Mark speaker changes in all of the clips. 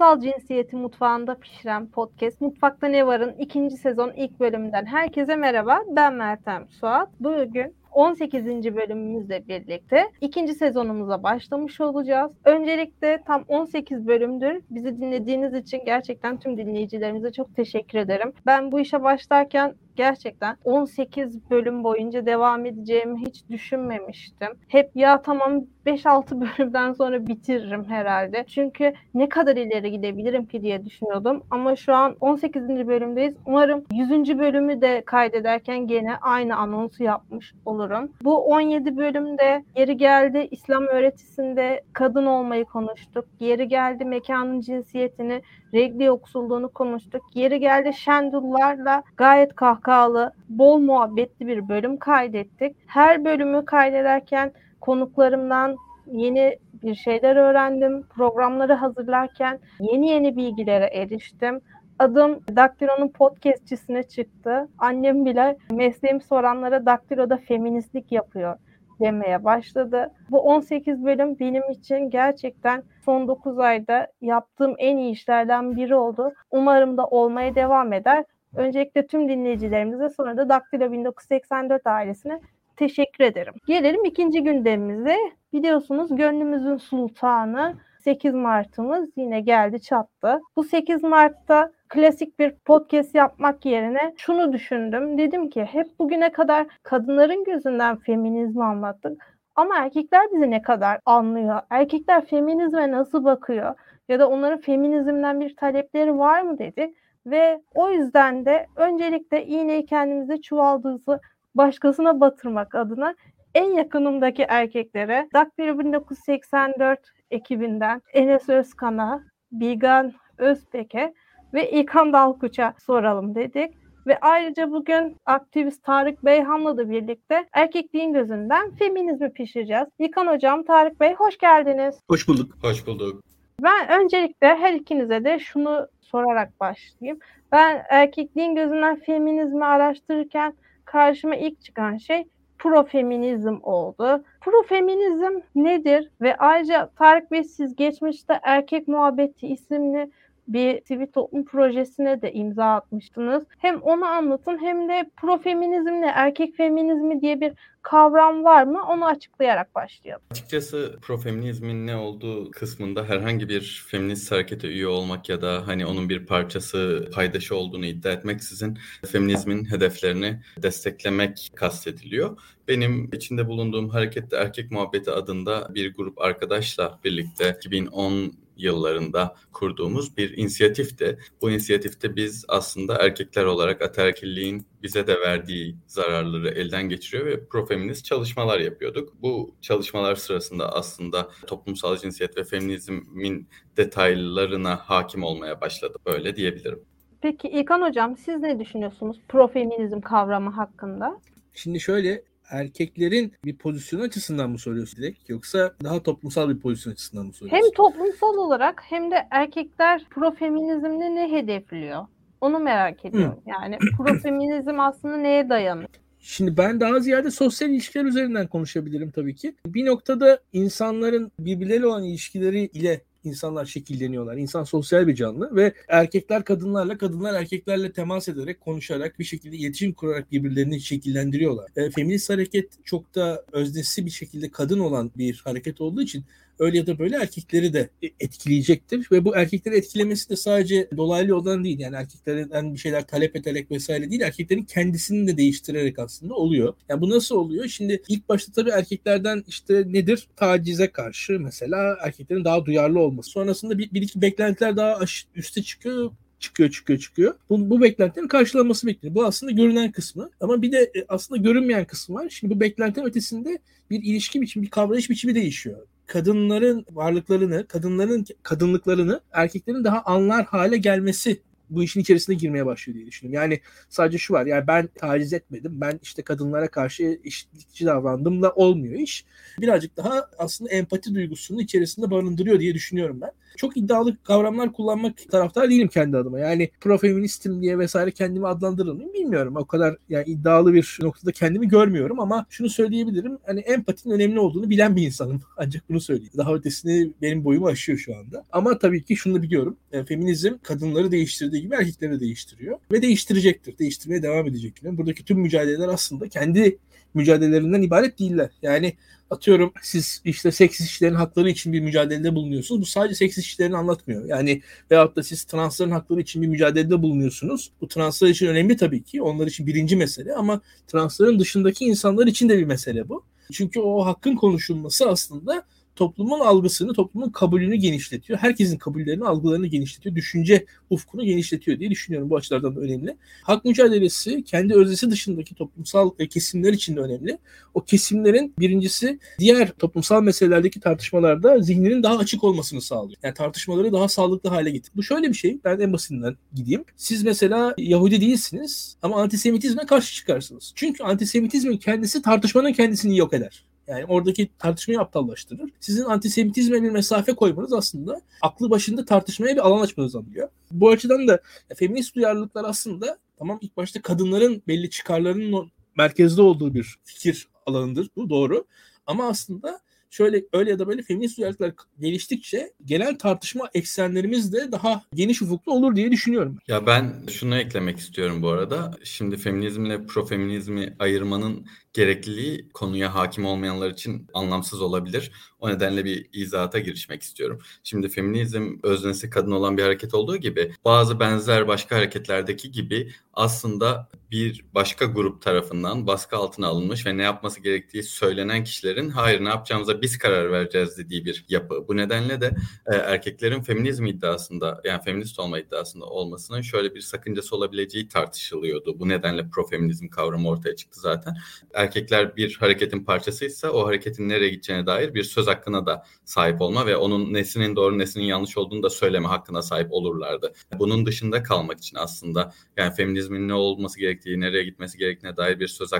Speaker 1: Toplumsal cinsiyeti mutfağında pişiren podcast Mutfakta Ne Var'ın ikinci sezon ilk bölümünden herkese merhaba. Ben Meltem Suat. Bugün 18. bölümümüzle birlikte ikinci sezonumuza başlamış olacağız. Öncelikle tam 18 bölümdür bizi dinlediğiniz için gerçekten tüm dinleyicilerimize çok teşekkür ederim. Ben bu işe başlarken gerçekten 18 bölüm boyunca devam edeceğimi hiç düşünmemiştim. Hep ya tamam 5-6 bölümden sonra bitiririm herhalde. Çünkü ne kadar ileri gidebilirim ki diye düşünüyordum. Ama şu an 18. bölümdeyiz. Umarım 100. bölümü de kaydederken gene aynı anonsu yapmış olurum. Bu 17 bölümde yeri geldi İslam öğretisinde kadın olmayı konuştuk. Yeri geldi mekanın cinsiyetini, regli yoksulluğunu konuştuk. Yeri geldi Şendullarla gayet kahkahalı, bol muhabbetli bir bölüm kaydettik. Her bölümü kaydederken konuklarımdan yeni bir şeyler öğrendim. Programları hazırlarken yeni yeni bilgilere eriştim. Adım Daktilo'nun podcastçisine çıktı. Annem bile mesleğim soranlara Daktilo'da feministlik yapıyor demeye başladı. Bu 18 bölüm benim için gerçekten son 9 ayda yaptığım en iyi işlerden biri oldu. Umarım da olmaya devam eder. Öncelikle tüm dinleyicilerimize sonra da Daktilo 1984 ailesine teşekkür ederim. Gelelim ikinci gündemimize. Biliyorsunuz gönlümüzün sultanı 8 Mart'ımız yine geldi çattı. Bu 8 Mart'ta klasik bir podcast yapmak yerine şunu düşündüm. Dedim ki hep bugüne kadar kadınların gözünden feminizmi anlattık. Ama erkekler bizi ne kadar anlıyor? Erkekler feminizme nasıl bakıyor? Ya da onların feminizmden bir talepleri var mı dedi. Ve o yüzden de öncelikle iğneyi kendimize çuvaldızı başkasına batırmak adına en yakınımdaki erkeklere Daktilo 1984 ekibinden Enes Özkan'a, Bilgan Özbek'e ve İlkan Dalkuç'a soralım dedik. Ve ayrıca bugün aktivist Tarık Beyhan'la da birlikte erkekliğin gözünden feminizmi pişireceğiz. İlkan Hocam, Tarık Bey hoş geldiniz.
Speaker 2: Hoş bulduk.
Speaker 3: Hoş bulduk.
Speaker 1: Ben öncelikle her ikinize de şunu sorarak başlayayım. Ben erkekliğin gözünden feminizmi araştırırken karşıma ilk çıkan şey profeminizm oldu. Profeminizm nedir? Ve ayrıca Tarık Bey siz geçmişte Erkek Muhabbeti isimli bir sivil toplum projesine de imza atmıştınız. Hem onu anlatın hem de profeminizmle erkek feminizmi diye bir kavram var mı? Onu açıklayarak başlayalım.
Speaker 3: Açıkçası profeminizmin ne olduğu kısmında herhangi bir feminist harekete üye olmak ya da hani onun bir parçası, paydaşı olduğunu iddia etmeksizin feminizmin hedeflerini desteklemek kastediliyor. Benim içinde bulunduğum harekette Erkek Muhabbeti adında bir grup arkadaşla birlikte 2010 yıllarında kurduğumuz bir inisiyatifti. Bu inisiyatifte biz aslında erkekler olarak ataerkilliğin bize de verdiği zararları elden geçiriyor ve profeminist çalışmalar yapıyorduk. Bu çalışmalar sırasında aslında toplumsal cinsiyet ve feminizmin detaylarına hakim olmaya başladı. Böyle diyebilirim.
Speaker 1: Peki İlkan Hocam siz ne düşünüyorsunuz profeminizm kavramı hakkında?
Speaker 2: Şimdi şöyle erkeklerin bir pozisyon açısından mı soruyorsun direkt yoksa daha toplumsal bir pozisyon açısından mı soruyorsun?
Speaker 1: Hem toplumsal olarak hem de erkekler profeminizmle ne hedefliyor? Onu merak ediyorum. Hı. Yani profeminizm aslında neye dayanıyor?
Speaker 2: Şimdi ben daha ziyade sosyal ilişkiler üzerinden konuşabilirim tabii ki. Bir noktada insanların birbirleriyle olan ilişkileri ile insanlar şekilleniyorlar. İnsan sosyal bir canlı ve erkekler kadınlarla, kadınlar erkeklerle temas ederek, konuşarak, bir şekilde iletişim kurarak birbirlerini şekillendiriyorlar. E, feminist hareket çok da öznesi bir şekilde kadın olan bir hareket olduğu için öyle ya da böyle erkekleri de etkileyecektir. Ve bu erkekleri etkilemesi de sadece dolaylı yoldan değil. Yani erkeklerden bir şeyler talep ederek vesaire değil. Erkeklerin kendisini de değiştirerek aslında oluyor. Yani bu nasıl oluyor? Şimdi ilk başta tabii erkeklerden işte nedir? Tacize karşı mesela erkeklerin daha duyarlı olması. Sonrasında bir, bir iki beklentiler daha aş, üste çıkıyor çıkıyor çıkıyor çıkıyor. Bu, bu beklentilerin karşılanması bekleniyor. Bu aslında görünen kısmı. Ama bir de e, aslında görünmeyen kısmı var. Şimdi bu beklenti ötesinde bir ilişki biçimi, bir kavrayış biçimi değişiyor kadınların varlıklarını, kadınların kadınlıklarını erkeklerin daha anlar hale gelmesi bu işin içerisine girmeye başlıyor diye düşünüyorum. Yani sadece şu var yani ben taciz etmedim ben işte kadınlara karşı eşitlikçi davrandım da olmuyor iş. Birazcık daha aslında empati duygusunun içerisinde barındırıyor diye düşünüyorum ben. Çok iddialı kavramlar kullanmak taraftar değilim kendi adıma. Yani profeministim diye vesaire kendimi adlandırır mıyım bilmiyorum. O kadar yani iddialı bir noktada kendimi görmüyorum ama şunu söyleyebilirim. Hani empatinin önemli olduğunu bilen bir insanım. Ancak bunu söyleyeyim. Daha ötesini benim boyumu aşıyor şu anda. Ama tabii ki şunu biliyorum. Yani feminizm kadınları değiştirdiği gibi erkekleri değiştiriyor. Ve değiştirecektir. Değiştirmeye devam edecektir. Buradaki tüm mücadeleler aslında kendi mücadelelerinden ibaret değiller. Yani atıyorum siz işte seks işçilerin hakları için bir mücadelede bulunuyorsunuz. Bu sadece seks işçilerini anlatmıyor. Yani veyahut da siz transların hakları için bir mücadelede bulunuyorsunuz. Bu translar için önemli tabii ki. Onlar için birinci mesele ama transların dışındaki insanlar için de bir mesele bu. Çünkü o hakkın konuşulması aslında toplumun algısını, toplumun kabulünü genişletiyor. Herkesin kabullerini, algılarını genişletiyor. Düşünce ufkunu genişletiyor diye düşünüyorum. Bu açılardan da önemli. Hak mücadelesi kendi öznesi dışındaki toplumsal kesimler için de önemli. O kesimlerin birincisi diğer toplumsal meselelerdeki tartışmalarda zihninin daha açık olmasını sağlıyor. Yani tartışmaları daha sağlıklı hale getiriyor. Bu şöyle bir şey. Ben en basitinden gideyim. Siz mesela Yahudi değilsiniz ama antisemitizme karşı çıkarsınız. Çünkü antisemitizmin kendisi tartışmanın kendisini yok eder. Yani oradaki tartışmayı aptallaştırır. Sizin antisemitizme bir mesafe koymanız aslında aklı başında tartışmaya bir alan açmanız anlıyor. Bu açıdan da feminist duyarlılıklar aslında tamam ilk başta kadınların belli çıkarlarının merkezde olduğu bir fikir alanıdır. Bu doğru. Ama aslında şöyle öyle ya da böyle feminist duyarlılıklar geliştikçe genel tartışma eksenlerimiz de daha geniş ufuklu olur diye düşünüyorum.
Speaker 3: Ya ben şunu eklemek istiyorum bu arada. Şimdi feminizmle profeminizmi ayırmanın gerekliliği konuya hakim olmayanlar için anlamsız olabilir. O nedenle bir izahata girişmek istiyorum. Şimdi feminizm öznesi kadın olan bir hareket olduğu gibi bazı benzer başka hareketlerdeki gibi aslında bir başka grup tarafından baskı altına alınmış ve ne yapması gerektiği söylenen kişilerin hayır ne yapacağımıza biz karar vereceğiz dediği bir yapı. Bu nedenle de e, erkeklerin feminizm iddiasında yani feminist olma iddiasında olmasının şöyle bir sakıncası olabileceği tartışılıyordu. Bu nedenle profeminizm kavramı ortaya çıktı zaten erkekler bir hareketin parçasıysa o hareketin nereye gideceğine dair bir söz hakkına da sahip olma ve onun nesinin doğru nesinin yanlış olduğunu da söyleme hakkına sahip olurlardı. Bunun dışında kalmak için aslında yani feminizmin ne olması gerektiği, nereye gitmesi gerektiğine dair bir söz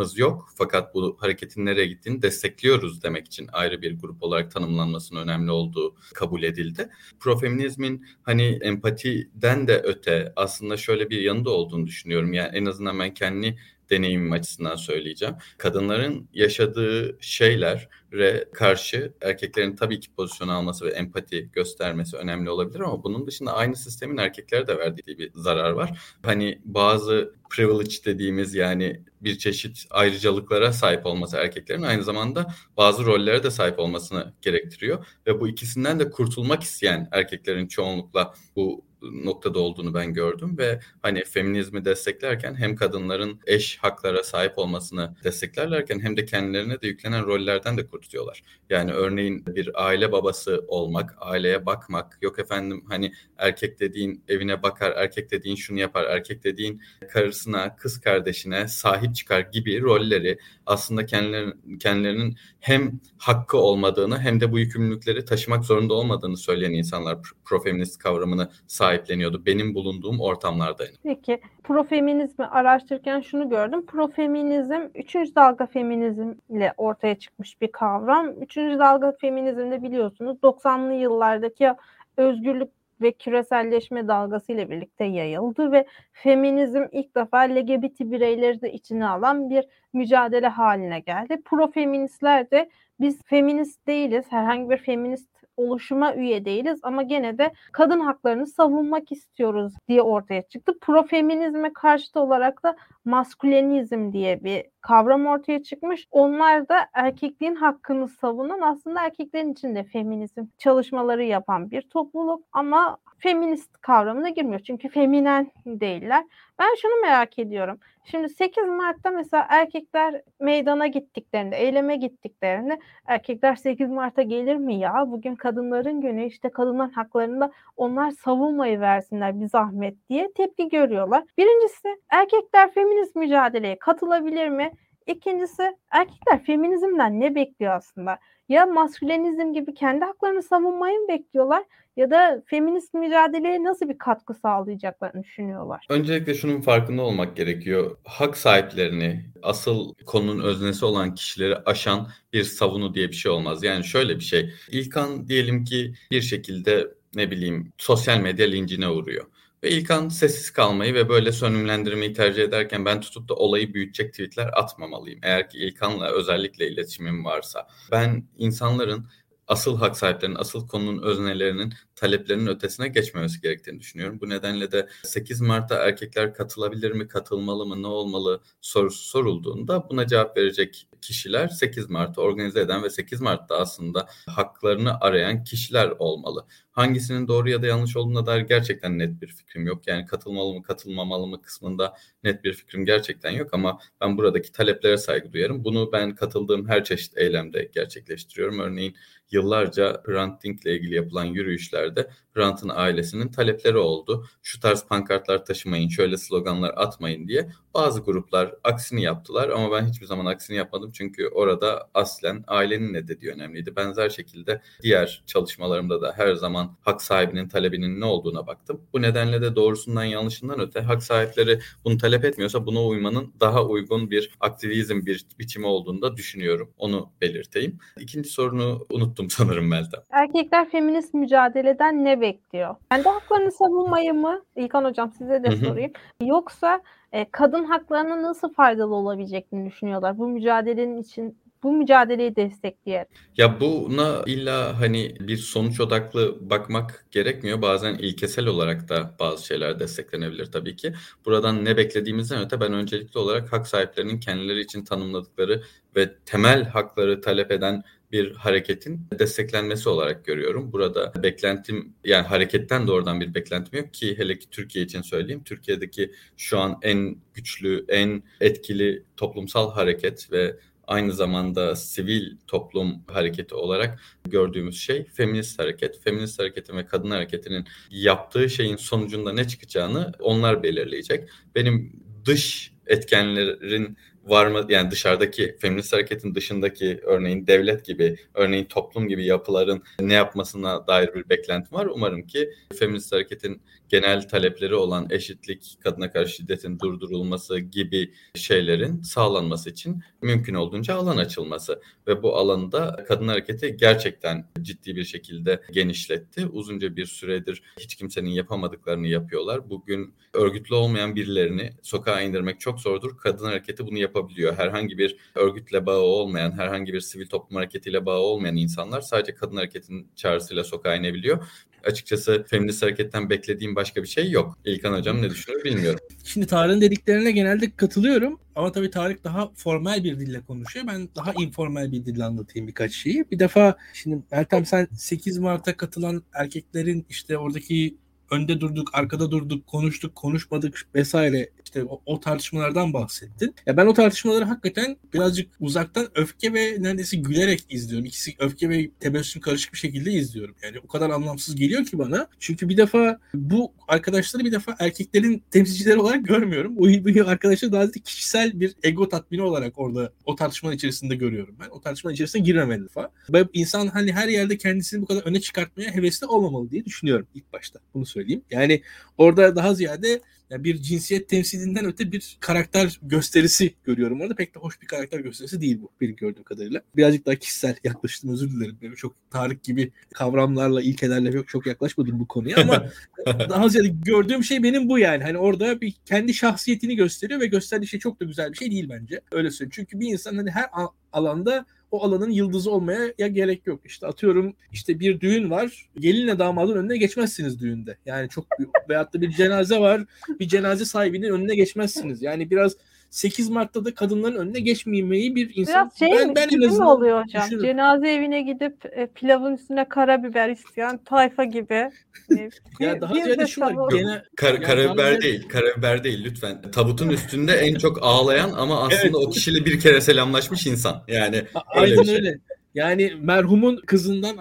Speaker 3: hakkımız yok. Fakat bu hareketin nereye gittiğini destekliyoruz demek için ayrı bir grup olarak tanımlanmasının önemli olduğu kabul edildi. Profeminizmin hani empatiden de öte aslında şöyle bir yanı da olduğunu düşünüyorum. Yani en azından ben kendi deneyimim açısından söyleyeceğim. Kadınların yaşadığı şeylere karşı erkeklerin tabii ki pozisyon alması ve empati göstermesi önemli olabilir ama bunun dışında aynı sistemin erkeklere de verdiği bir zarar var. Hani bazı privilege dediğimiz yani bir çeşit ayrıcalıklara sahip olması erkeklerin aynı zamanda bazı rollere de sahip olmasını gerektiriyor ve bu ikisinden de kurtulmak isteyen erkeklerin çoğunlukla bu noktada olduğunu ben gördüm ve hani feminizmi desteklerken hem kadınların eş haklara sahip olmasını desteklerlerken hem de kendilerine de yüklenen rollerden de kurtuluyorlar. Yani örneğin bir aile babası olmak, aileye bakmak, yok efendim hani erkek dediğin evine bakar, erkek dediğin şunu yapar, erkek dediğin karısına, kız kardeşine sahip çıkar gibi rolleri aslında kendilerinin, kendilerinin hem hakkı olmadığını hem de bu yükümlülükleri taşımak zorunda olmadığını söyleyen insanlar profeminist kavramını sahipleniyordu benim bulunduğum ortamlarda.
Speaker 1: Peki profeminizmi araştırırken şunu gördüm. Profeminizm 3. dalga feminizmle ortaya çıkmış bir kavram. 3. dalga feminizmde biliyorsunuz 90'lı yıllardaki özgürlük ve küreselleşme dalgası ile birlikte yayıldı ve feminizm ilk defa LGBT bireyleri de içine alan bir mücadele haline geldi. Profeministler de biz feminist değiliz, herhangi bir feminist oluşuma üye değiliz ama gene de kadın haklarını savunmak istiyoruz diye ortaya çıktı. Profeminizme karşıt olarak da maskülenizm diye bir kavram ortaya çıkmış. Onlar da erkekliğin hakkını savunan aslında erkeklerin içinde feminizm çalışmaları yapan bir topluluk ama feminist kavramına girmiyor. Çünkü feminen değiller. Ben şunu merak ediyorum. Şimdi 8 Mart'ta mesela erkekler meydana gittiklerinde, eyleme gittiklerinde erkekler 8 Mart'a gelir mi ya? Bugün kadınların günü işte kadınların haklarında onlar savunmayı versinler bir zahmet diye tepki görüyorlar. Birincisi erkekler feminist mücadeleye katılabilir mi? İkincisi erkekler feminizmden ne bekliyor aslında? Ya maskülenizm gibi kendi haklarını savunmayı mı bekliyorlar ya da feminist mücadeleye nasıl bir katkı sağlayacaklarını düşünüyorlar?
Speaker 3: Öncelikle şunun farkında olmak gerekiyor. Hak sahiplerini, asıl konunun öznesi olan kişileri aşan bir savunu diye bir şey olmaz. Yani şöyle bir şey. İlkan diyelim ki bir şekilde ne bileyim sosyal medya lincine uğruyor. Ve İlkan sessiz kalmayı ve böyle sönümlendirmeyi tercih ederken ben tutup da olayı büyütecek tweetler atmamalıyım. Eğer ki İlkan'la özellikle iletişimim varsa. Ben insanların asıl hak sahiplerinin, asıl konunun öznelerinin taleplerinin ötesine geçmemesi gerektiğini düşünüyorum. Bu nedenle de 8 Mart'ta erkekler katılabilir mi, katılmalı mı, ne olmalı sorusu sorulduğunda buna cevap verecek kişiler 8 Mart'ı organize eden ve 8 Mart'ta aslında haklarını arayan kişiler olmalı. Hangisinin doğru ya da yanlış olduğuna dair gerçekten net bir fikrim yok. Yani katılmalı mı katılmamalı mı kısmında net bir fikrim gerçekten yok ama ben buradaki taleplere saygı duyarım. Bunu ben katıldığım her çeşit eylemde gerçekleştiriyorum. Örneğin yıllarca Hrant Dink'le ilgili yapılan yürüyüşlerde Hrant'ın ailesinin talepleri oldu. Şu tarz pankartlar taşımayın, şöyle sloganlar atmayın diye. Bazı gruplar aksini yaptılar ama ben hiçbir zaman aksini yapmadım çünkü orada aslen ailenin ne dediği önemliydi. Benzer şekilde diğer çalışmalarımda da her zaman hak sahibinin talebinin ne olduğuna baktım. Bu nedenle de doğrusundan yanlışından öte hak sahipleri bunu talep etmiyorsa buna uymanın daha uygun bir aktivizm bir biçimi olduğunu da düşünüyorum. Onu belirteyim. İkinci sorunu unuttum sanırım Meltem.
Speaker 1: Erkekler feminist mücadeleden ne bekliyor? Kendi haklarını savunmayı mı? İlkan Hocam size de sorayım. Yoksa e, kadın haklarına nasıl faydalı olabileceklerini düşünüyorlar bu mücadelenin için bu mücadeleyi destekleyen.
Speaker 3: Ya buna illa hani bir sonuç odaklı bakmak gerekmiyor. Bazen ilkesel olarak da bazı şeyler desteklenebilir tabii ki. Buradan ne beklediğimizden öte ben öncelikli olarak hak sahiplerinin kendileri için tanımladıkları ve temel hakları talep eden bir hareketin desteklenmesi olarak görüyorum. Burada beklentim yani hareketten doğrudan bir beklentim yok ki hele ki Türkiye için söyleyeyim. Türkiye'deki şu an en güçlü, en etkili toplumsal hareket ve aynı zamanda sivil toplum hareketi olarak gördüğümüz şey feminist hareket. Feminist hareketin ve kadın hareketinin yaptığı şeyin sonucunda ne çıkacağını onlar belirleyecek. Benim dış etkenlerin var mı yani dışarıdaki feminist hareketin dışındaki örneğin devlet gibi örneğin toplum gibi yapıların ne yapmasına dair bir beklentim var. Umarım ki feminist hareketin genel talepleri olan eşitlik, kadına karşı şiddetin durdurulması gibi şeylerin sağlanması için mümkün olduğunca alan açılması ve bu alanda kadın hareketi gerçekten ciddi bir şekilde genişletti. Uzunca bir süredir hiç kimsenin yapamadıklarını yapıyorlar. Bugün örgütlü olmayan birilerini sokağa indirmek çok zordur. Kadın hareketi bunu yapabiliyor. Herhangi bir örgütle bağı olmayan, herhangi bir sivil toplum hareketiyle bağı olmayan insanlar sadece kadın hareketinin çağrısıyla sokağa inebiliyor. Açıkçası feminist hareketten beklediğim başka bir şey yok. İlkan Hocam ne düşünüyor bilmiyorum.
Speaker 2: Şimdi Tarık'ın dediklerine genelde katılıyorum. Ama tabii Tarık daha formal bir dille konuşuyor. Ben daha informal bir dille anlatayım birkaç şeyi. Bir defa şimdi Meltem sen 8 Mart'a katılan erkeklerin işte oradaki önde durduk, arkada durduk, konuştuk, konuşmadık vesaire işte o, o tartışmalardan bahsettin. Ya ben o tartışmaları hakikaten birazcık uzaktan öfke ve neredeyse gülerek izliyorum. İkisi öfke ve tebessüm karışık bir şekilde izliyorum. Yani o kadar anlamsız geliyor ki bana. Çünkü bir defa bu arkadaşları bir defa erkeklerin temsilcileri olarak görmüyorum. Bu, bu arkadaşları daha ziyade kişisel bir ego tatmini olarak orada o tartışmanın içerisinde görüyorum ben. O tartışmanın içerisine girmemeli defa. Ve insan hani her yerde kendisini bu kadar öne çıkartmaya hevesli olmamalı diye düşünüyorum ilk başta. Bunu söyleyeyim. Yani orada daha ziyade yani bir cinsiyet temsilinden öte bir karakter gösterisi görüyorum orada. Pek de hoş bir karakter gösterisi değil bu benim gördüğüm kadarıyla. Birazcık daha kişisel yaklaştım özür dilerim. Benim çok Tarık gibi kavramlarla, ilkelerle çok, çok yaklaşmadım bu konuya ama daha ziyade gördüğüm şey benim bu yani. Hani orada bir kendi şahsiyetini gösteriyor ve gösterdiği şey çok da güzel bir şey değil bence. Öyle söyleyeyim. Çünkü bir insan hani her alanda o alanın yıldızı olmaya ya gerek yok. İşte atıyorum işte bir düğün var. Gelinle damadın önüne geçmezsiniz düğünde. Yani çok veyahut da bir cenaze var. Bir cenaze sahibinin önüne geçmezsiniz. Yani biraz 8 Mart'ta da kadınların önüne geçmemeyi bir insan
Speaker 1: Biraz şey
Speaker 2: ben, ben
Speaker 1: gibi mi oluyor hocam?
Speaker 2: düşünürüm.
Speaker 1: Cenaze evine gidip e, pilavın üstüne karabiber isteyen tayfa gibi. E,
Speaker 2: Ya daha
Speaker 1: bir
Speaker 2: ziyade
Speaker 1: de
Speaker 2: şu var. Gene,
Speaker 3: Kar,
Speaker 2: Yani
Speaker 3: karabiber
Speaker 2: bazen-
Speaker 3: değil, karabiber değil lütfen. Tabutun üstünde en çok ağlayan ama aslında
Speaker 2: Evet.
Speaker 3: o kişiyle bir kere selamlaşmış insan. Yani
Speaker 2: A-
Speaker 3: Öyle
Speaker 2: Aynen
Speaker 3: şey.
Speaker 2: öyle. Yani merhumun kızından,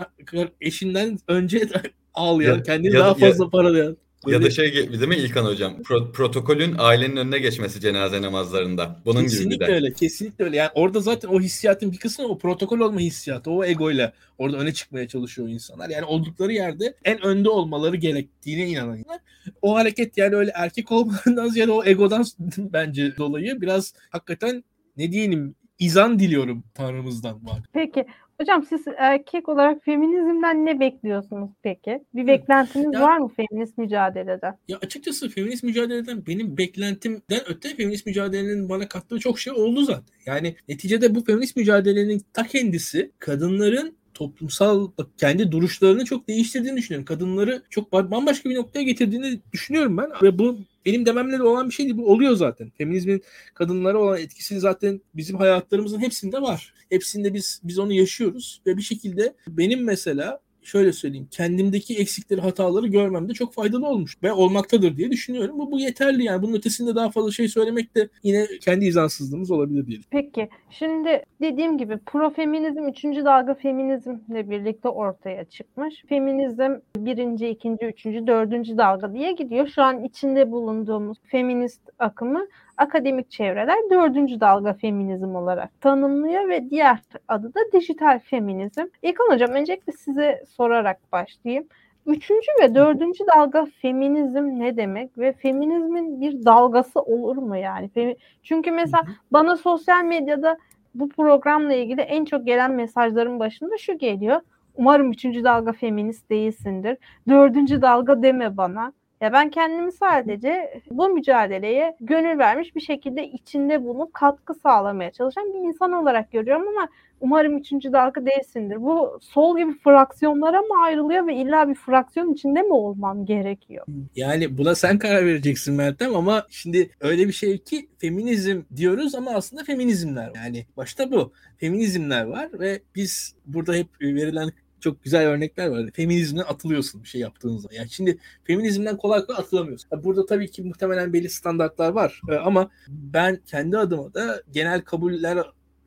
Speaker 2: eşinden önce ağlayan,
Speaker 3: Ya-
Speaker 2: kendini
Speaker 3: ya-
Speaker 2: daha
Speaker 3: ya-
Speaker 2: fazla paralayan.
Speaker 3: Böyle... Ya da şey değil mi İlkan hocam? Pro- protokolün ailenin önüne geçmesi cenaze namazlarında. Bunun
Speaker 2: kesinlikle
Speaker 3: gibi
Speaker 2: bir de. öyle. Kesinlikle öyle. Yani orada zaten o hissiyatın bir kısmı o protokol olma hissiyatı. O egoyla orada öne çıkmaya çalışıyor insanlar. Yani oldukları yerde en önde olmaları gerektiğine inananlar. O hareket yani öyle erkek olmadan ziyade o egodan bence dolayı biraz hakikaten ne diyelim izan diliyorum Tanrımızdan. Var.
Speaker 1: Peki hocam siz erkek olarak feminizmden ne bekliyorsunuz peki? Bir beklentiniz ya, var mı feminist mücadeleden?
Speaker 2: Ya açıkçası feminist mücadeleden benim beklentimden öte feminist mücadelenin bana kattığı çok şey oldu zaten. Yani neticede bu feminist mücadelenin ta kendisi kadınların toplumsal kendi duruşlarını çok değiştirdiğini düşünüyorum. Kadınları çok bambaşka bir noktaya getirdiğini düşünüyorum ben. Ve bu benim dememle de olan bir şey değil. Bu oluyor zaten. Feminizmin kadınlara olan etkisi zaten bizim hayatlarımızın hepsinde var. Hepsinde biz biz onu yaşıyoruz ve bir şekilde benim mesela şöyle söyleyeyim kendimdeki eksikleri hataları görmemde çok faydalı olmuş ve olmaktadır diye düşünüyorum. Bu, bu yeterli yani bunun ötesinde daha fazla şey söylemek de yine kendi izansızlığımız olabilir diyelim.
Speaker 1: Peki şimdi dediğim gibi profeminizm 3. dalga feminizmle birlikte ortaya çıkmış. Feminizm birinci, ikinci, üçüncü, dördüncü dalga diye gidiyor. Şu an içinde bulunduğumuz feminist akımı akademik çevreler dördüncü dalga feminizm olarak tanımlıyor ve diğer adı da dijital feminizm. İlkan Hocam öncelikle size sorarak başlayayım. Üçüncü ve dördüncü dalga feminizm ne demek ve feminizmin bir dalgası olur mu yani? Çünkü mesela bana sosyal medyada bu programla ilgili en çok gelen mesajların başında şu geliyor. Umarım üçüncü dalga feminist değilsindir. Dördüncü dalga deme bana. Ya ben kendimi sadece bu mücadeleye gönül vermiş bir şekilde içinde bulunup katkı sağlamaya çalışan bir insan olarak görüyorum ama umarım üçüncü dalga değilsindir. Bu sol gibi fraksiyonlara mı ayrılıyor ve illa bir fraksiyon içinde mi olmam gerekiyor?
Speaker 2: Yani buna sen karar vereceksin Meltem ama şimdi öyle bir şey ki feminizm diyoruz ama aslında feminizmler. Yani başta bu. Feminizmler var ve biz burada hep verilen çok güzel örnekler var. Feminizmden atılıyorsun bir şey yaptığın zaman. Yani şimdi feminizmden kolay kolay atılamıyorsun. Burada tabii ki muhtemelen belli standartlar var e, ama ben kendi adıma da genel kabuller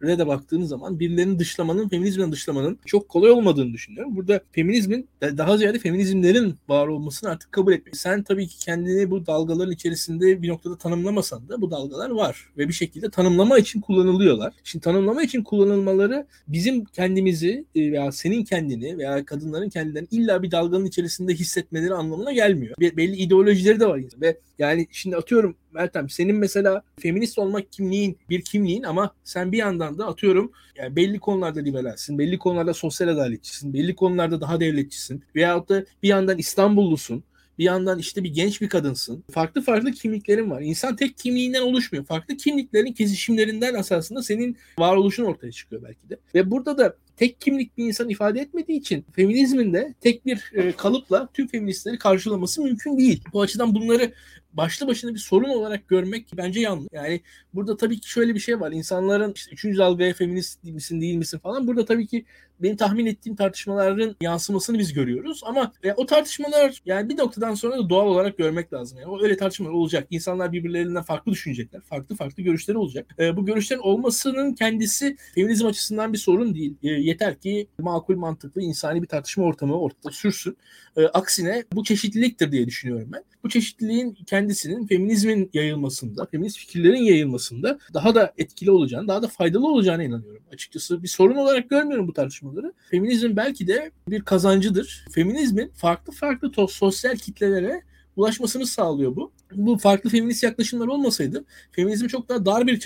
Speaker 2: de baktığınız zaman birilerinin dışlamanın, feminizmin dışlamanın çok kolay olmadığını düşünüyorum. Burada feminizmin daha ziyade feminizmlerin var olmasını artık kabul etmek. Sen tabii ki kendini bu dalgaların içerisinde bir noktada tanımlamasan da bu dalgalar var ve bir şekilde tanımlama için kullanılıyorlar. Şimdi tanımlama için kullanılmaları bizim kendimizi e, veya senin kendini veya kadınların kendilerini illa bir dalganın içerisinde hissetmeleri anlamına gelmiyor. Belli ideolojileri de var ve yani şimdi atıyorum Meltem senin mesela feminist olmak kimliğin bir kimliğin ama sen bir yandan da atıyorum yani belli konularda liberalsin, belli konularda sosyal adaletçisin, belli konularda daha devletçisin veyahut da bir yandan İstanbullusun bir yandan işte bir genç bir kadınsın. Farklı farklı kimliklerin var. İnsan tek kimliğinden oluşmuyor. Farklı kimliklerin kesişimlerinden esasında senin varoluşun ortaya çıkıyor belki de. Ve burada da tek kimlik bir insan ifade etmediği için feminizmin de tek bir e, kalıpla tüm feministleri karşılaması mümkün değil. Bu açıdan bunları başlı başına bir sorun olarak görmek bence yanlış. Yani burada tabii ki şöyle bir şey var. İnsanların işte üçüncü dalgaya feminist misin değil misin falan. Burada tabii ki benim tahmin ettiğim tartışmaların yansımasını biz görüyoruz. Ama e, o tartışmalar yani bir noktadan sonra da doğal olarak görmek lazım. Yani o öyle tartışmalar olacak. İnsanlar birbirlerinden farklı düşünecekler. Farklı farklı görüşleri olacak. E, bu görüşlerin olmasının kendisi feminizm açısından bir sorun değil. E, yeter ki makul, mantıklı, insani bir tartışma ortamı ortada sürsün. E, aksine bu çeşitliliktir diye düşünüyorum ben. Bu çeşitliliğin kendisinin feminizmin yayılmasında, feminist fikirlerin yayılmasında daha da etkili olacağını, daha da faydalı olacağına inanıyorum. Açıkçası bir sorun olarak görmüyorum bu tartışmaları. Feminizm belki de bir kazancıdır. Feminizmin farklı farklı sosyal kitlelere ulaşmasını sağlıyor bu. Bu farklı feminist yaklaşımlar olmasaydı feminizm çok daha dar bir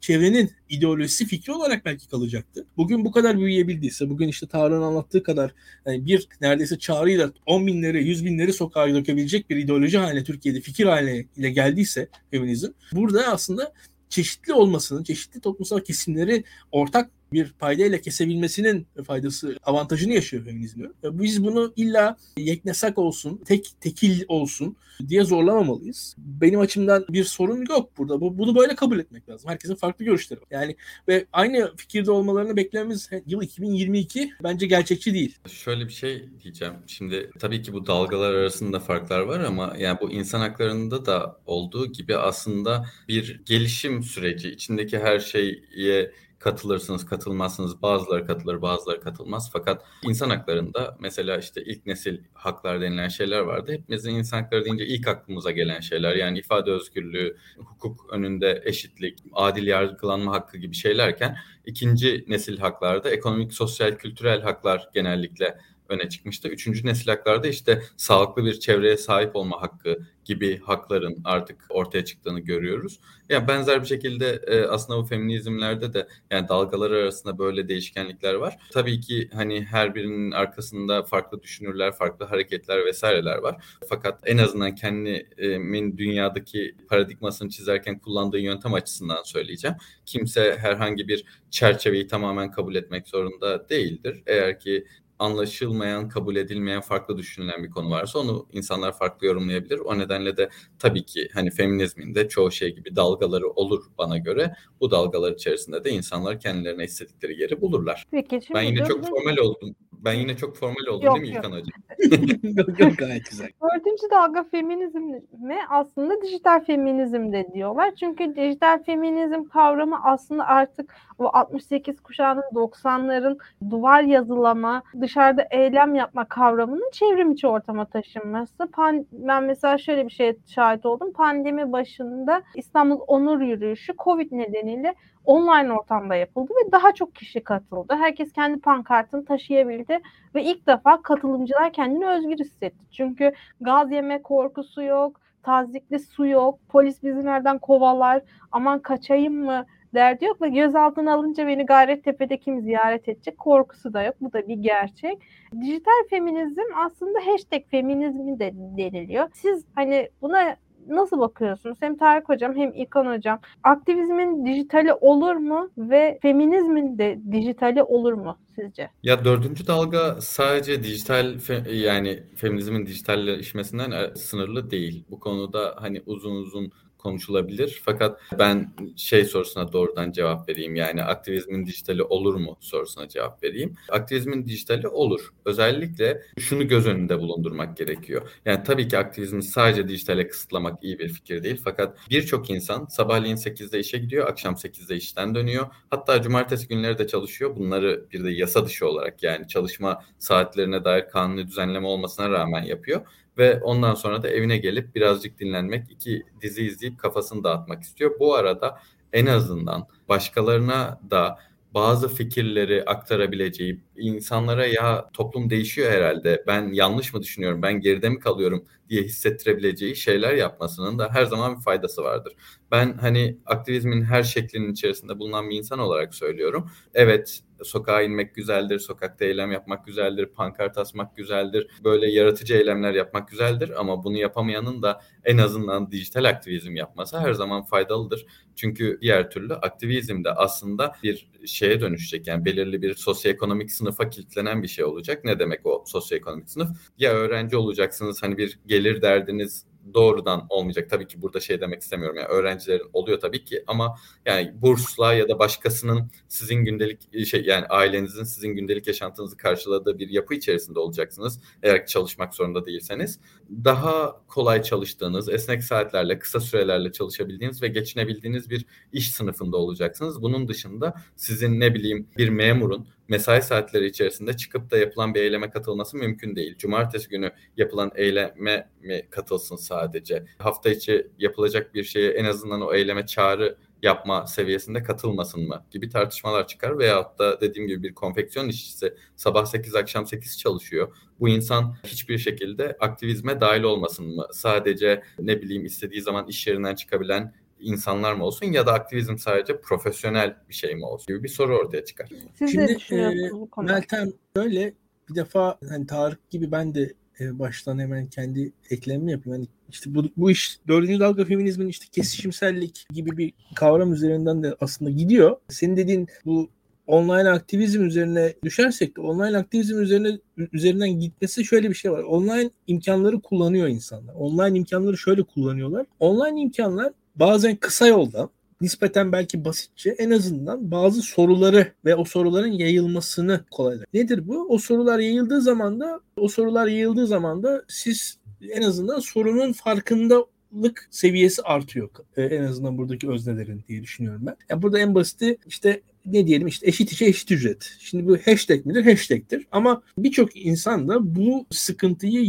Speaker 2: çevrenin ideolojisi fikri olarak belki kalacaktı. Bugün bu kadar büyüyebildiyse, bugün işte Tarık'ın anlattığı kadar yani bir neredeyse çağrıyla 10 binleri, 100 binleri sokağa dökebilecek bir ideoloji haline Türkiye'de fikir haline geldiyse feminizm burada aslında çeşitli olmasının, çeşitli toplumsal kesimleri ortak bir paydayla kesebilmesinin faydası, avantajını yaşıyor feminizm. Biz bunu illa yeknesak olsun, tek tekil olsun diye zorlamamalıyız. Benim açımdan bir sorun yok burada. Bu, bunu böyle kabul etmek lazım. Herkesin farklı görüşleri var. Yani ve aynı fikirde olmalarını beklememiz yıl 2022 bence gerçekçi değil.
Speaker 3: Şöyle bir şey diyeceğim. Şimdi tabii ki bu dalgalar arasında farklar var ama yani bu insan haklarında da olduğu gibi aslında bir gelişim süreci içindeki her şeye katılırsınız, katılmazsınız. Bazıları katılır, bazıları katılmaz. Fakat insan haklarında mesela işte ilk nesil haklar denilen şeyler vardı. Hepimizin insan hakları deyince ilk aklımıza gelen şeyler. Yani ifade özgürlüğü, hukuk önünde eşitlik, adil yargılanma hakkı gibi şeylerken ikinci nesil haklarda ekonomik, sosyal, kültürel haklar genellikle öne çıkmıştı. Üçüncü nesil haklarda işte sağlıklı bir çevreye sahip olma hakkı gibi hakların artık ortaya çıktığını görüyoruz. Yani benzer bir şekilde e, aslında bu feminizmlerde de yani dalgalar arasında böyle değişkenlikler var. Tabii ki hani her birinin arkasında farklı düşünürler, farklı hareketler vesaireler var. Fakat en azından kendimin dünyadaki paradigmasını çizerken kullandığı yöntem açısından söyleyeceğim. Kimse herhangi bir çerçeveyi tamamen kabul etmek zorunda değildir. Eğer ki anlaşılmayan, kabul edilmeyen, farklı düşünülen bir konu varsa onu insanlar farklı yorumlayabilir. O nedenle de tabii ki hani feminizmin de çoğu şey gibi dalgaları olur bana göre. Bu dalgalar içerisinde de insanlar kendilerine istedikleri yeri bulurlar.
Speaker 1: Peki,
Speaker 3: şimdi ben yine çok formal oldum. Ben yine çok formal oldum
Speaker 1: yok,
Speaker 3: değil mi İlkan Hocam?
Speaker 2: yok yok gayet güzel.
Speaker 1: Dördüncü dalga feminizmi aslında dijital feminizm de diyorlar. Çünkü dijital feminizm kavramı aslında artık o 68 kuşağının 90'ların duvar yazılama, dışarıda eylem yapma kavramının çevrim içi ortama taşınması. Pan ben mesela şöyle bir şeye şahit oldum. Pandemi başında İstanbul Onur Yürüyüşü Covid nedeniyle online ortamda yapıldı ve daha çok kişi katıldı. Herkes kendi pankartını taşıyabildi ve ilk defa katılımcılar kendini özgür hissetti. Çünkü gaz yeme korkusu yok, tazikli su yok, polis bizi nereden kovalar, aman kaçayım mı derdi yok ve gözaltına alınca beni Gayrettepe'de kim ziyaret edecek korkusu da yok. Bu da bir gerçek. Dijital feminizm aslında hashtag feminizmi de deniliyor. Siz hani buna nasıl bakıyorsunuz? Hem Tarık Hocam hem İlkan Hocam. Aktivizmin dijitali olur mu ve feminizmin de dijitali olur mu sizce?
Speaker 3: Ya dördüncü dalga sadece dijital fe, yani feminizmin dijitalleşmesinden sınırlı değil. Bu konuda hani uzun uzun konuşulabilir. Fakat ben şey sorusuna doğrudan cevap vereyim. Yani aktivizmin dijitali olur mu sorusuna cevap vereyim. Aktivizmin dijitali olur. Özellikle şunu göz önünde bulundurmak gerekiyor. Yani tabii ki aktivizmi sadece dijitale kısıtlamak iyi bir fikir değil. Fakat birçok insan sabahleyin 8'de işe gidiyor, akşam 8'de işten dönüyor. Hatta cumartesi günleri de çalışıyor. Bunları bir de yasa dışı olarak yani çalışma saatlerine dair kanuni düzenleme olmasına rağmen yapıyor ve ondan sonra da evine gelip birazcık dinlenmek, iki dizi izleyip kafasını dağıtmak istiyor. Bu arada en azından başkalarına da bazı fikirleri aktarabileceği, insanlara ya toplum değişiyor herhalde, ben yanlış mı düşünüyorum, ben geride mi kalıyorum diye hissettirebileceği şeyler yapmasının da her zaman bir faydası vardır. Ben hani aktivizmin her şeklinin içerisinde bulunan bir insan olarak söylüyorum. Evet sokağa inmek güzeldir, sokakta eylem yapmak güzeldir, pankart asmak güzeldir, böyle yaratıcı eylemler yapmak güzeldir ama bunu yapamayanın da en azından dijital aktivizm yapması her zaman faydalıdır. Çünkü diğer türlü aktivizm de aslında bir şeye dönüşecek. Yani belirli bir sosyoekonomik sınıfa kilitlenen bir şey olacak. Ne demek o sosyoekonomik sınıf? Ya öğrenci olacaksınız hani bir gelir derdiniz doğrudan olmayacak. Tabii ki burada şey demek istemiyorum. Yani öğrencilerin oluyor tabii ki ama yani bursla ya da başkasının sizin gündelik şey yani ailenizin sizin gündelik yaşantınızı karşıladığı bir yapı içerisinde olacaksınız. Eğer çalışmak zorunda değilseniz daha kolay çalıştığınız, esnek saatlerle, kısa sürelerle çalışabildiğiniz ve geçinebildiğiniz bir iş sınıfında olacaksınız. Bunun dışında sizin ne bileyim bir memurun mesai saatleri içerisinde çıkıp da yapılan bir eyleme katılması mümkün değil. Cumartesi günü yapılan eyleme mi katılsın sadece? Hafta içi yapılacak bir şeye en azından o eyleme çağrı yapma seviyesinde katılmasın mı gibi tartışmalar çıkar veyahut da dediğim gibi bir konfeksiyon işçisi sabah 8 akşam 8 çalışıyor. Bu insan hiçbir şekilde aktivizme dahil olmasın mı? Sadece ne bileyim istediği zaman iş yerinden çıkabilen insanlar mı olsun ya da aktivizm sadece profesyonel bir şey mi olsun gibi bir soru ortaya çıkar.
Speaker 1: Siz
Speaker 2: Şimdi, e? Meltem böyle bir defa hani Tarık gibi ben de e, baştan hemen kendi eklemimi yapayım. Hani işte bu, bu iş dördüncü dalga feminizmin işte kesişimsellik gibi bir kavram üzerinden de aslında gidiyor. Senin dediğin bu online aktivizm üzerine düşersek de online aktivizm üzerine üzerinden gitmesi şöyle bir şey var. Online imkanları kullanıyor insanlar. Online imkanları şöyle kullanıyorlar. Online imkanlar bazen kısa yoldan nispeten belki basitçe en azından bazı soruları ve o soruların yayılmasını kolaylar. Nedir bu? O sorular yayıldığı zaman da o sorular yayıldığı zaman da siz en azından sorunun farkındalık seviyesi artıyor. Ee, en azından buradaki öznelerin diye düşünüyorum ben. Yani burada en basiti işte ne diyelim işte eşit işe eşit ücret. Şimdi bu hashtag midir? Hashtag'tir. Ama birçok insan da bu sıkıntıyı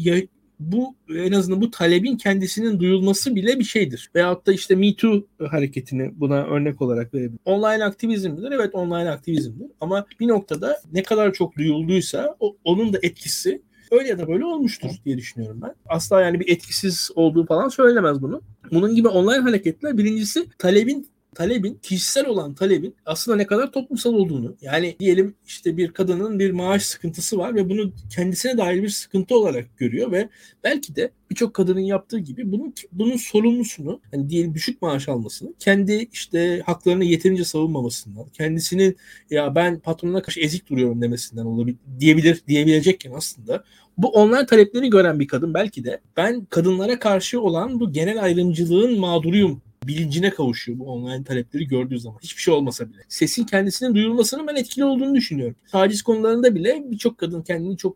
Speaker 2: bu en azından bu talebin kendisinin duyulması bile bir şeydir. Veyahut da işte Me Too hareketini buna örnek olarak verebilirim. Online aktivizmdir. Evet online aktivizmdir. Ama bir noktada ne kadar çok duyulduysa o, onun da etkisi öyle ya da böyle olmuştur diye düşünüyorum ben. Asla yani bir etkisiz olduğu falan söylenemez bunu. Bunun gibi online hareketler birincisi talebin talebin kişisel olan talebin aslında ne kadar toplumsal olduğunu yani diyelim işte bir kadının bir maaş sıkıntısı var ve bunu kendisine dair bir sıkıntı olarak görüyor ve belki de birçok kadının yaptığı gibi bunun bunun sorumlusunu yani diyelim düşük maaş almasını kendi işte haklarını yeterince savunmamasından kendisinin ya ben patronuna karşı ezik duruyorum demesinden olabilir diyebilir diyebilecekken aslında bu onlar talepleri gören bir kadın belki de ben kadınlara karşı olan bu genel ayrımcılığın mağduruyum bilincine kavuşuyor bu online talepleri gördüğü zaman. Hiçbir şey olmasa bile. Sesin kendisinin duyulmasının ben etkili olduğunu düşünüyorum. Taciz konularında bile birçok kadın kendini çok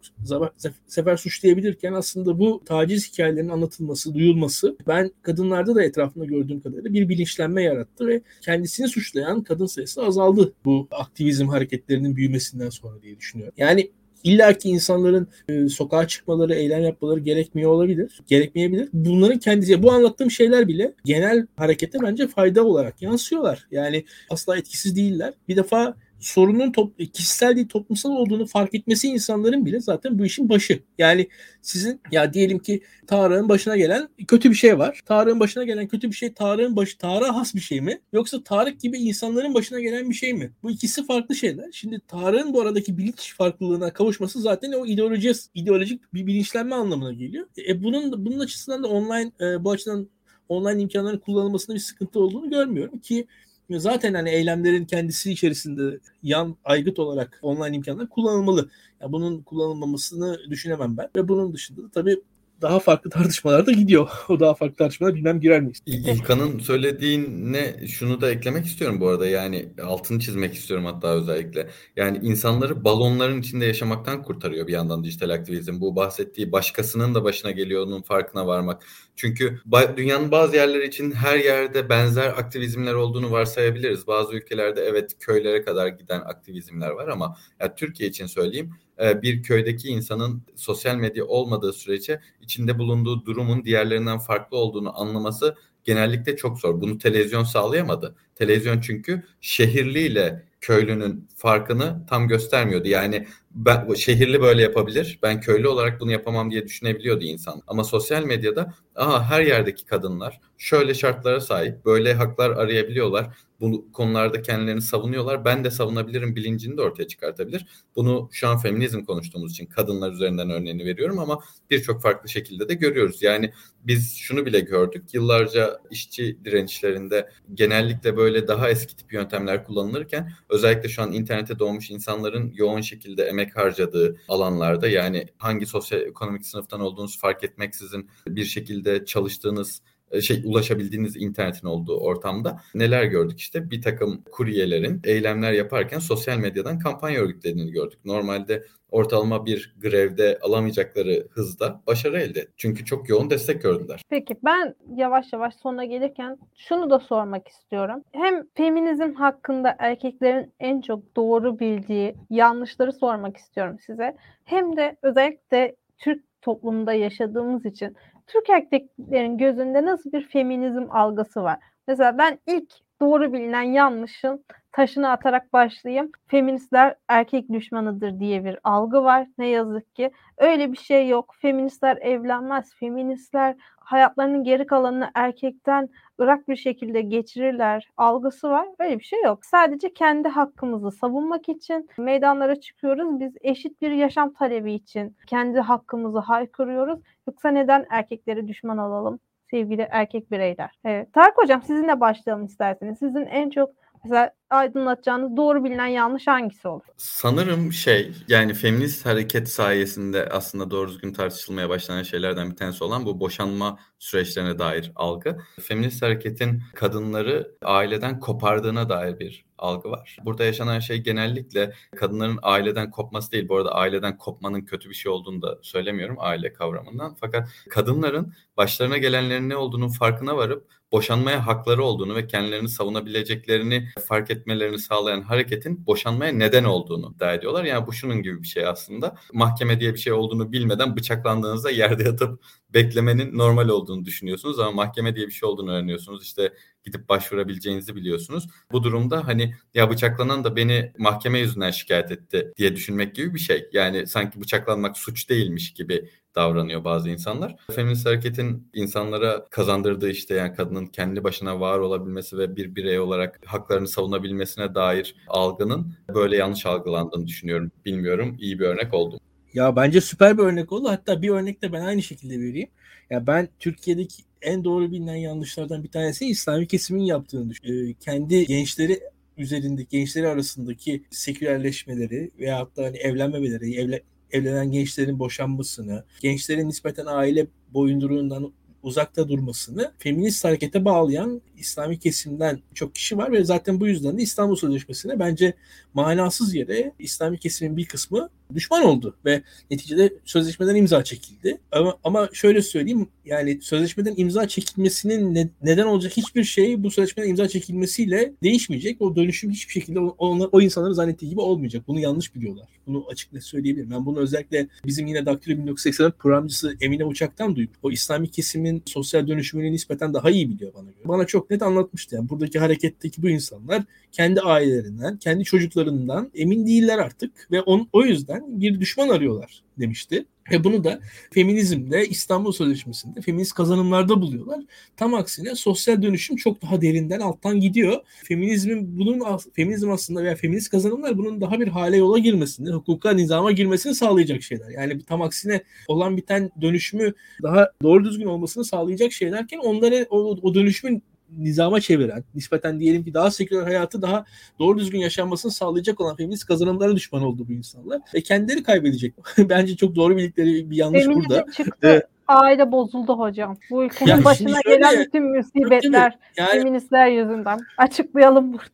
Speaker 2: sefer suçlayabilirken aslında bu taciz hikayelerinin anlatılması, duyulması ben kadınlarda da etrafında gördüğüm kadarıyla bir bilinçlenme yarattı ve kendisini suçlayan kadın sayısı azaldı bu aktivizm hareketlerinin büyümesinden sonra diye düşünüyorum. Yani İlla ki insanların e, sokağa çıkmaları, eylem yapmaları gerekmiyor olabilir. Gerekmeyebilir. Bunların kendisi, bu anlattığım şeyler bile genel harekete bence fayda olarak yansıyorlar. Yani asla etkisiz değiller. Bir defa sorunun top, kişisel değil toplumsal olduğunu fark etmesi insanların bile zaten bu işin başı. Yani sizin ya diyelim ki Tarık'ın başına gelen kötü bir şey var. Tarık'ın başına gelen kötü bir şey Tarık'ın başı Tarık'a has bir şey mi? Yoksa Tarık gibi insanların başına gelen bir şey mi? Bu ikisi farklı şeyler. Şimdi Tarık'ın bu aradaki bilinç farklılığına kavuşması zaten o ideoloji ideolojik bir bilinçlenme anlamına geliyor. E bunun bunun açısından da online e, bu açıdan online imkanların kullanılmasında bir sıkıntı olduğunu görmüyorum ki zaten hani eylemlerin kendisi içerisinde yan aygıt olarak online imkanlar kullanılmalı. Yani bunun kullanılmamasını düşünemem ben. Ve bunun dışında da tabii daha farklı tartışmalar da gidiyor. O daha farklı tartışmalar bilmem girer miyiz?
Speaker 3: İlkan'ın söylediğine şunu da eklemek istiyorum bu arada. Yani altını çizmek istiyorum hatta özellikle. Yani insanları balonların içinde yaşamaktan kurtarıyor bir yandan dijital aktivizm. Bu bahsettiği başkasının da başına geliyor onun farkına varmak. Çünkü dünyanın bazı yerleri için her yerde benzer aktivizmler olduğunu varsayabiliriz. Bazı ülkelerde evet köylere kadar giden aktivizmler var ama yani Türkiye için söyleyeyim bir köydeki insanın sosyal medya olmadığı sürece içinde bulunduğu durumun diğerlerinden farklı olduğunu anlaması genellikle çok zor. Bunu televizyon sağlayamadı. Televizyon çünkü şehirliyle köylünün farkını tam göstermiyordu. Yani ben şehirli böyle yapabilir. Ben köylü olarak bunu yapamam diye düşünebiliyordu insan. Ama sosyal medyada aha her yerdeki kadınlar şöyle şartlara sahip, böyle haklar arayabiliyorlar bu konularda kendilerini savunuyorlar. Ben de savunabilirim bilincini de ortaya çıkartabilir. Bunu şu an feminizm konuştuğumuz için kadınlar üzerinden örneğini veriyorum ama birçok farklı şekilde de görüyoruz. Yani biz şunu bile gördük. Yıllarca işçi direnişlerinde genellikle böyle daha eski tip yöntemler kullanılırken özellikle şu an internete doğmuş insanların yoğun şekilde emek harcadığı alanlarda yani hangi sosyal ekonomik sınıftan olduğunuz fark etmeksizin bir şekilde çalıştığınız şey ulaşabildiğiniz internetin olduğu ortamda neler gördük işte bir takım kuryelerin eylemler yaparken sosyal medyadan kampanya örgütlediğini gördük. Normalde ortalama bir grevde alamayacakları hızda başarı elde. Çünkü çok yoğun destek gördüler.
Speaker 1: Peki ben yavaş yavaş sona gelirken şunu da sormak istiyorum. Hem feminizm hakkında erkeklerin en çok doğru bildiği yanlışları sormak istiyorum size. Hem de özellikle Türk toplumda yaşadığımız için Türk erkeklerin gözünde nasıl bir feminizm algısı var? Mesela ben ilk doğru bilinen yanlışın taşını atarak başlayayım. Feministler erkek düşmanıdır diye bir algı var. Ne yazık ki öyle bir şey yok. Feministler evlenmez. Feministler hayatlarının geri kalanını erkekten ırak bir şekilde geçirirler algısı var. Öyle bir şey yok. Sadece kendi hakkımızı savunmak için meydanlara çıkıyoruz. Biz eşit bir yaşam talebi için kendi hakkımızı haykırıyoruz. Yoksa neden erkekleri düşman alalım? Sevgili erkek bireyler. Evet. Tarık Hocam sizinle başlayalım isterseniz. Sizin en çok Mesela aydınlatacağınız doğru bilinen yanlış hangisi olur?
Speaker 3: Sanırım şey yani feminist hareket sayesinde aslında doğru düzgün tartışılmaya başlanan şeylerden bir tanesi olan bu boşanma süreçlerine dair algı. Feminist hareketin kadınları aileden kopardığına dair bir algı var. Burada yaşanan şey genellikle kadınların aileden kopması değil. Bu arada aileden kopmanın kötü bir şey olduğunu da söylemiyorum aile kavramından. Fakat kadınların başlarına gelenlerin ne olduğunun farkına varıp boşanmaya hakları olduğunu ve kendilerini savunabileceklerini fark etmelerini sağlayan hareketin boşanmaya neden olduğunu iddia ediyorlar. Yani bu şunun gibi bir şey aslında. Mahkeme diye bir şey olduğunu bilmeden bıçaklandığınızda yerde yatıp beklemenin normal olduğunu düşünüyorsunuz ama mahkeme diye bir şey olduğunu öğreniyorsunuz. İşte gidip başvurabileceğinizi biliyorsunuz. Bu durumda hani ya bıçaklanan da beni mahkeme yüzünden şikayet etti diye düşünmek gibi bir şey. Yani sanki bıçaklanmak suç değilmiş gibi davranıyor bazı insanlar. Feminist hareketin insanlara kazandırdığı işte yani kadının kendi başına var olabilmesi ve bir birey olarak haklarını savunabilmesine dair algının böyle yanlış algılandığını düşünüyorum. Bilmiyorum iyi bir örnek oldu.
Speaker 2: Ya bence süper bir örnek oldu. Hatta bir örnek de ben aynı şekilde vereyim. Ya ben Türkiye'deki en doğru bilinen yanlışlardan bir tanesi İslami kesimin yaptığını düşünüyorum. Ee, kendi gençleri üzerindeki gençleri arasındaki sekülerleşmeleri veyahut da hani evlenmemeleri, evle, evlenen gençlerin boşanmasını, gençlerin nispeten aile boyunduruğundan uzakta durmasını feminist harekete bağlayan İslami kesimden çok kişi var ve zaten bu yüzden de İstanbul Sözleşmesi'ne bence manasız yere İslami kesimin bir kısmı düşman oldu ve neticede sözleşmeden imza çekildi. Ama, ama şöyle söyleyeyim yani sözleşmeden imza çekilmesinin ne, neden olacak hiçbir şey bu sözleşmeden imza çekilmesiyle değişmeyecek. O dönüşüm hiçbir şekilde o, o insanların zannettiği gibi olmayacak. Bunu yanlış biliyorlar. Bunu açıkça söyleyebilirim. Ben bunu özellikle bizim yine Daktilo 1984 programcısı Emine Uçak'tan duydum. O İslami kesimin sosyal dönüşümünü nispeten daha iyi biliyor bana göre. Bana çok net anlatmıştı. Yani buradaki hareketteki bu insanlar kendi ailelerinden, kendi çocuklarından emin değiller artık ve on, o yüzden bir düşman arıyorlar demişti. Ve bunu da feminizmde, İstanbul Sözleşmesi'nde, feminist kazanımlarda buluyorlar. Tam aksine sosyal dönüşüm çok daha derinden alttan gidiyor. Feminizmin bunun feminizm aslında veya feminist kazanımlar bunun daha bir hale yola girmesini, hukuka, nizama girmesini sağlayacak şeyler. Yani tam aksine olan biten dönüşümü daha doğru düzgün olmasını sağlayacak şeylerken onları o, o dönüşümün nizama çeviren, nispeten diyelim ki daha seküler hayatı daha doğru düzgün yaşanmasını sağlayacak olan feminist kazanımlara düşman oldu bu insanlar. Ve kendileri kaybedecek. Bence çok doğru bildikleri bir yanlış
Speaker 1: Feminizm
Speaker 2: burada.
Speaker 1: çıktı. Ee, Aile bozuldu hocam. Bu ülkenin
Speaker 2: Yani
Speaker 1: başına
Speaker 2: şöyle-
Speaker 1: gelen bütün musibetler
Speaker 2: Yani
Speaker 1: feministler yüzünden. Açıklayalım burada.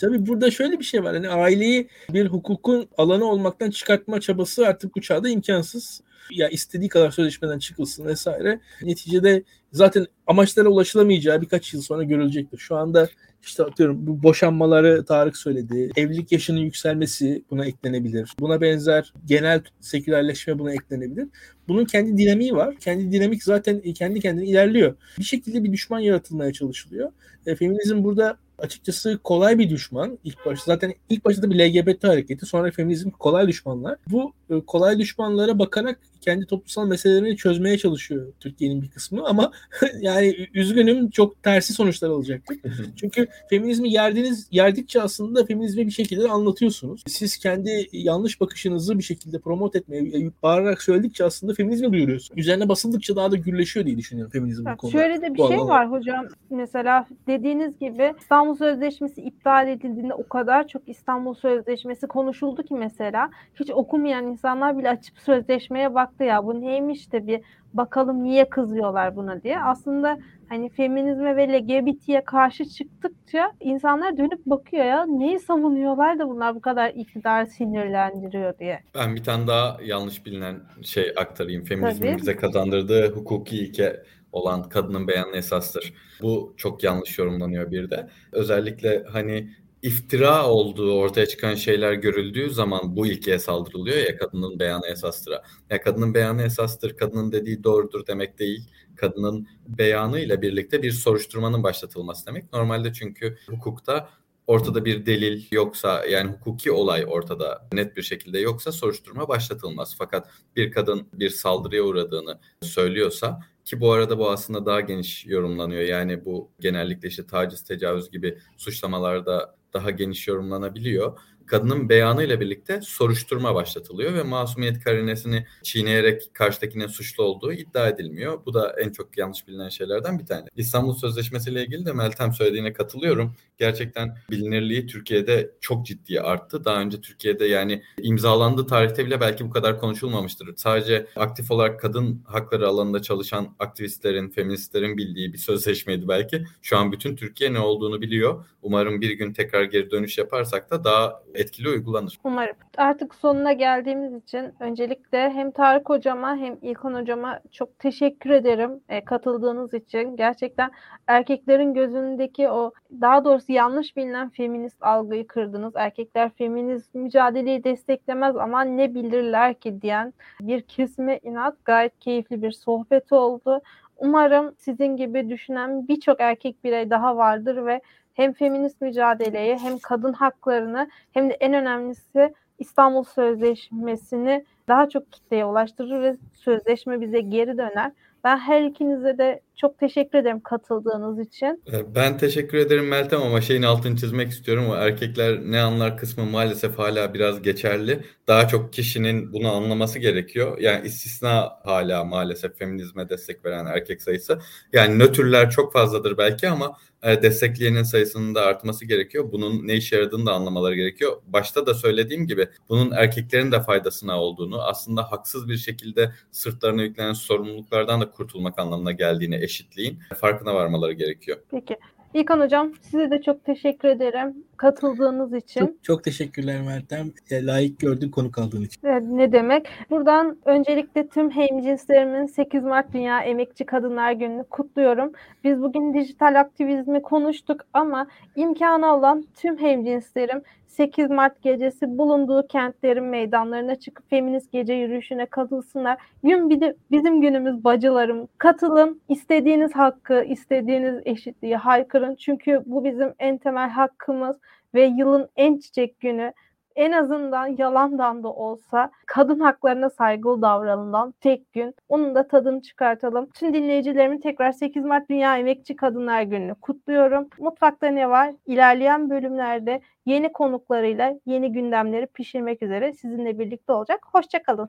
Speaker 2: Tabii burada şöyle bir şey var. Hani aileyi bir hukukun alanı olmaktan çıkartma çabası artık bu çağda imkansız. Ya istediği kadar sözleşmeden çıkılsın vesaire. Neticede zaten amaçlara ulaşılamayacağı birkaç yıl sonra görülecektir. Şu anda işte atıyorum bu boşanmaları Tarık söyledi. Evlilik yaşının yükselmesi buna eklenebilir. Buna benzer genel sekülerleşme buna eklenebilir. Bunun kendi dinamiği var. Kendi dinamik zaten kendi kendine ilerliyor. Bir şekilde bir düşman yaratılmaya çalışılıyor. E, feminizm burada açıkçası kolay bir düşman. İlk başta zaten ilk başta bir LGBT hareketi, sonra feminizm kolay düşmanlar. Bu e, kolay düşmanlara bakarak kendi toplumsal meselelerini çözmeye çalışıyor Türkiye'nin bir kısmı ama yani üzgünüm çok tersi sonuçlar alacaktır. Çünkü feminizmi yerdiğiniz yerdikçe aslında feminizmi bir şekilde anlatıyorsunuz. Siz kendi yanlış bakışınızı bir şekilde promote etmeye, bağırarak söyledikçe aslında feminizmi duyuruyorsunuz. Üzerine basıldıkça daha da gürleşiyor diye düşünüyorum feminizm bu
Speaker 1: Bak,
Speaker 2: konuda.
Speaker 1: şöyle de bir
Speaker 2: Bu
Speaker 1: şey
Speaker 2: alanda.
Speaker 1: var hocam. Mesela dediğiniz gibi İstanbul Sözleşmesi iptal edildiğinde o kadar çok İstanbul Sözleşmesi konuşuldu ki mesela hiç okumayan insanlar bile açıp sözleşmeye baktı ya bu neymiş de bir bakalım niye kızıyorlar buna diye. Aslında hani feminizme ve LGBT'ye karşı çıktıkça insanlar dönüp bakıyor ya neyi savunuyorlar da bunlar bu kadar iktidar sinirlendiriyor diye.
Speaker 3: Ben bir tane daha yanlış bilinen şey aktarayım. Feminizmin
Speaker 1: Tabii.
Speaker 3: bize kazandırdığı hukuki ilke olan kadının beyanı esastır. Bu çok yanlış yorumlanıyor bir de. Özellikle hani iftira olduğu ortaya çıkan şeyler görüldüğü zaman bu ilkeye saldırılıyor ya kadının beyanı esastır. Ya kadının beyanı esastır, kadının dediği doğrudur demek değil. Kadının beyanı ile birlikte bir soruşturmanın başlatılması demek. Normalde çünkü hukukta ortada bir delil yoksa yani hukuki olay ortada net bir şekilde yoksa soruşturma başlatılmaz. Fakat bir kadın bir saldırıya uğradığını söylüyorsa ki bu arada bu aslında daha geniş yorumlanıyor. Yani bu genellikle işte taciz, tecavüz gibi suçlamalarda daha geniş yorumlanabiliyor. Kadının beyanıyla birlikte soruşturma başlatılıyor ve masumiyet karinesini çiğneyerek karşıdakinin suçlu olduğu iddia edilmiyor. Bu da en çok yanlış bilinen şeylerden bir tane. İstanbul Sözleşmesi ile ilgili de Meltem söylediğine katılıyorum. Gerçekten bilinirliği Türkiye'de çok ciddi arttı. Daha önce Türkiye'de yani imzalandığı tarihte bile belki bu kadar konuşulmamıştır. Sadece aktif olarak kadın hakları alanında çalışan aktivistlerin, feministlerin bildiği bir sözleşmeydi belki. Şu an bütün Türkiye ne olduğunu biliyor. Umarım bir gün tekrar geri dönüş yaparsak da daha etkili uygulanır.
Speaker 1: Umarım. Artık sonuna geldiğimiz için öncelikle hem Tarık hocama hem İlkan hocama çok teşekkür ederim e, katıldığınız için. Gerçekten erkeklerin gözündeki o daha doğrusu yanlış bilinen feminist algıyı kırdınız. Erkekler feminist mücadeleyi desteklemez ama ne bilirler ki diyen bir kesime inat gayet keyifli bir sohbet oldu. Umarım sizin gibi düşünen birçok erkek birey daha vardır ve hem feminist mücadeleyi hem kadın haklarını hem de en önemlisi İstanbul Sözleşmesi'ni daha çok kitleye ulaştırır ve sözleşme bize geri döner. Ben her ikinize de çok teşekkür ederim katıldığınız için.
Speaker 3: Ee, ben teşekkür ederim Meltem ama şeyin altını çizmek istiyorum. O erkekler ne anlar kısmı maalesef hala biraz geçerli. Daha çok kişinin bunu anlaması gerekiyor. Yani istisna hala maalesef feminizme destek veren erkek sayısı. Yani nötrler çok fazladır belki ama e, destekleyenin sayısının da artması gerekiyor. Bunun ne işe yaradığını da anlamaları gerekiyor. Başta da söylediğim gibi bunun erkeklerin de faydasına olduğunu, aslında haksız bir şekilde sırtlarına yüklenen sorumluluklardan da kurtulmak anlamına geldiğini eşitliğin farkına varmaları gerekiyor.
Speaker 1: Peki. İlkan Hocam size de çok teşekkür ederim katıldığınız için.
Speaker 2: Çok, çok teşekkürler Meltem. E, layık gördün konu kaldığın için.
Speaker 1: Evet, ne demek. Buradan öncelikle tüm hemcinslerimin 8 Mart Dünya Emekçi Kadınlar Günü'nü kutluyorum. Biz bugün dijital aktivizmi konuştuk ama imkanı olan tüm hemcinslerim 8 Mart gecesi bulunduğu kentlerin meydanlarına çıkıp feminist gece yürüyüşüne katılsınlar. Gün bizim günümüz bacılarım. Katılın, istediğiniz hakkı, istediğiniz eşitliği haykırın. Çünkü bu bizim en temel hakkımız ve yılın en çiçek günü en azından yalandan da olsa kadın haklarına saygılı davranılan tek gün. Onun da tadını çıkartalım. Tüm dinleyicilerimin tekrar 8 Mart Dünya Emekçi Kadınlar Günü'nü kutluyorum. Mutfakta ne var? İlerleyen bölümlerde yeni konuklarıyla yeni gündemleri pişirmek üzere sizinle birlikte olacak. Hoşçakalın.